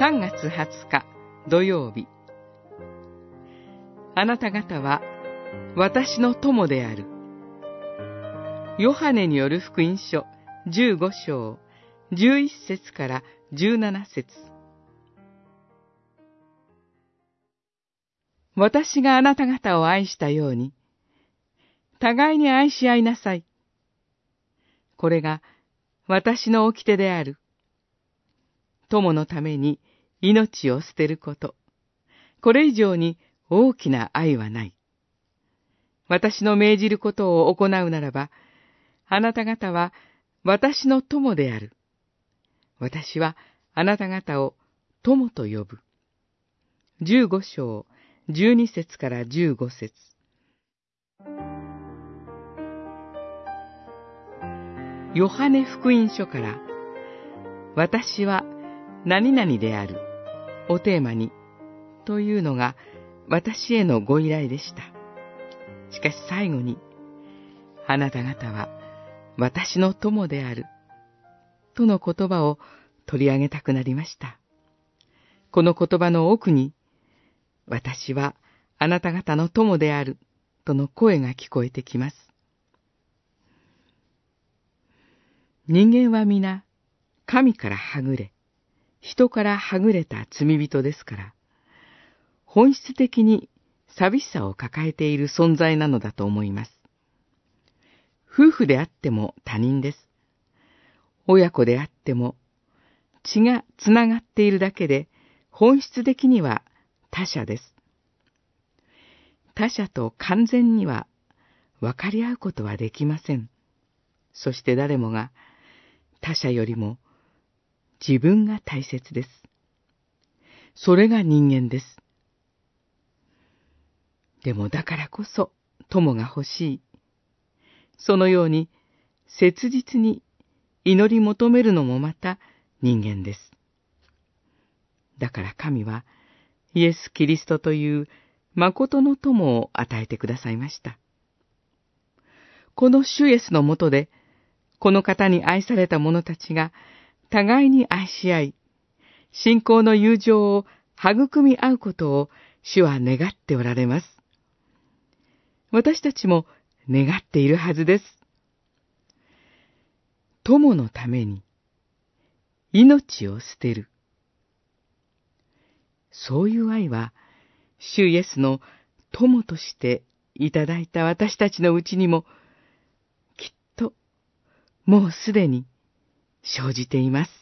3月20日土曜日あなた方は私の友である。ヨハネによる福音書15章11節から17節私があなた方を愛したように、互いに愛し合いなさい。これが私の掟である。友のために命を捨てること。これ以上に大きな愛はない。私の命じることを行うならば、あなた方は私の友である。私はあなた方を友と呼ぶ。十五章、十二節から十五節。ヨハネ福音書から、私は何々であるをテーマに、というのが私へのご依頼でした。しかし最後に、あなた方は私の友である、との言葉を取り上げたくなりました。この言葉の奥に、私はあなた方の友である、との声が聞こえてきます。人間は皆、神からはぐれ、人からはぐれた罪人ですから、本質的に寂しさを抱えている存在なのだと思います。夫婦であっても他人です。親子であっても、血がつながっているだけで、本質的には他者です。他者と完全には分かり合うことはできません。そして誰もが、他者よりも自分が大切です。それが人間です。でもだからこそ友が欲しい。そのように切実に祈り求めるのもまた人間です。だから神はイエス・キリストという誠の友を与えてくださいました。この主イエスのもとでこの方に愛された者たちが互いに愛し合い、信仰の友情を育み合うことを主は願っておられます。私たちも願っているはずです。友のために命を捨てる。そういう愛は、主イエスの友としていただいた私たちのうちにもきっともうすでに生じています。